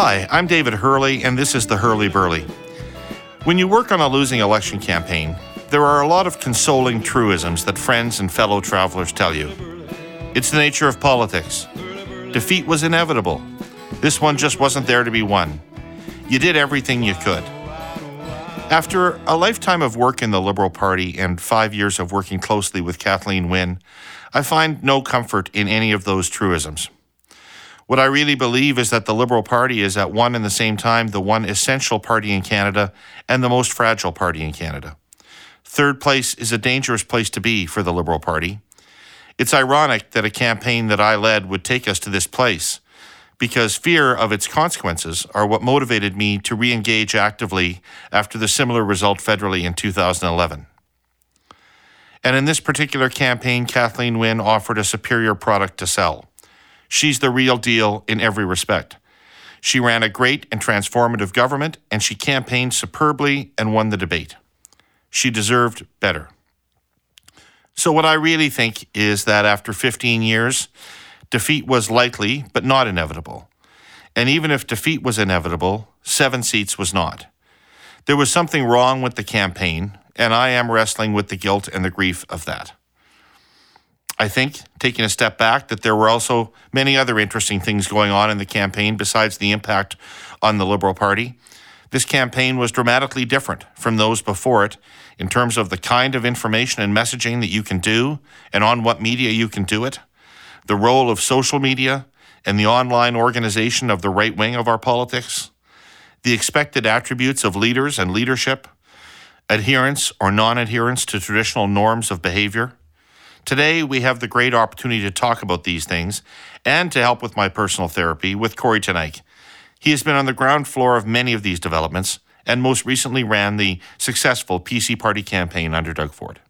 Hi, I'm David Herle, and this is the Herle Burly. When you work on a losing election campaign, there are a lot of consoling truisms that friends and fellow travelers tell you. It's the nature of politics. Defeat was inevitable. This one just wasn't there to be won. You did everything you could. After a lifetime of work in the Liberal Party and five years of working closely with Kathleen Wynne, I find no comfort in any of those truisms. What I really believe is that the Liberal Party is at one and the same time the one essential party in Canada and the most fragile party in Canada. Third place is a dangerous place to be for the Liberal Party. It's ironic that a campaign that I led would take us to this place because fear of its consequences are what motivated me to re engage actively after the similar result federally in 2011. And in this particular campaign, Kathleen Wynne offered a superior product to sell. She's the real deal in every respect. She ran a great and transformative government, and she campaigned superbly and won the debate. She deserved better. So, what I really think is that after 15 years, defeat was likely, but not inevitable. And even if defeat was inevitable, seven seats was not. There was something wrong with the campaign, and I am wrestling with the guilt and the grief of that. I think, taking a step back, that there were also many other interesting things going on in the campaign besides the impact on the Liberal Party. This campaign was dramatically different from those before it in terms of the kind of information and messaging that you can do and on what media you can do it, the role of social media and the online organization of the right wing of our politics, the expected attributes of leaders and leadership, adherence or non adherence to traditional norms of behavior. Today, we have the great opportunity to talk about these things and to help with my personal therapy with Kory Teneycke. He has been on the ground floor of many of these developments and most recently ran the successful PC Party campaign under Doug Ford.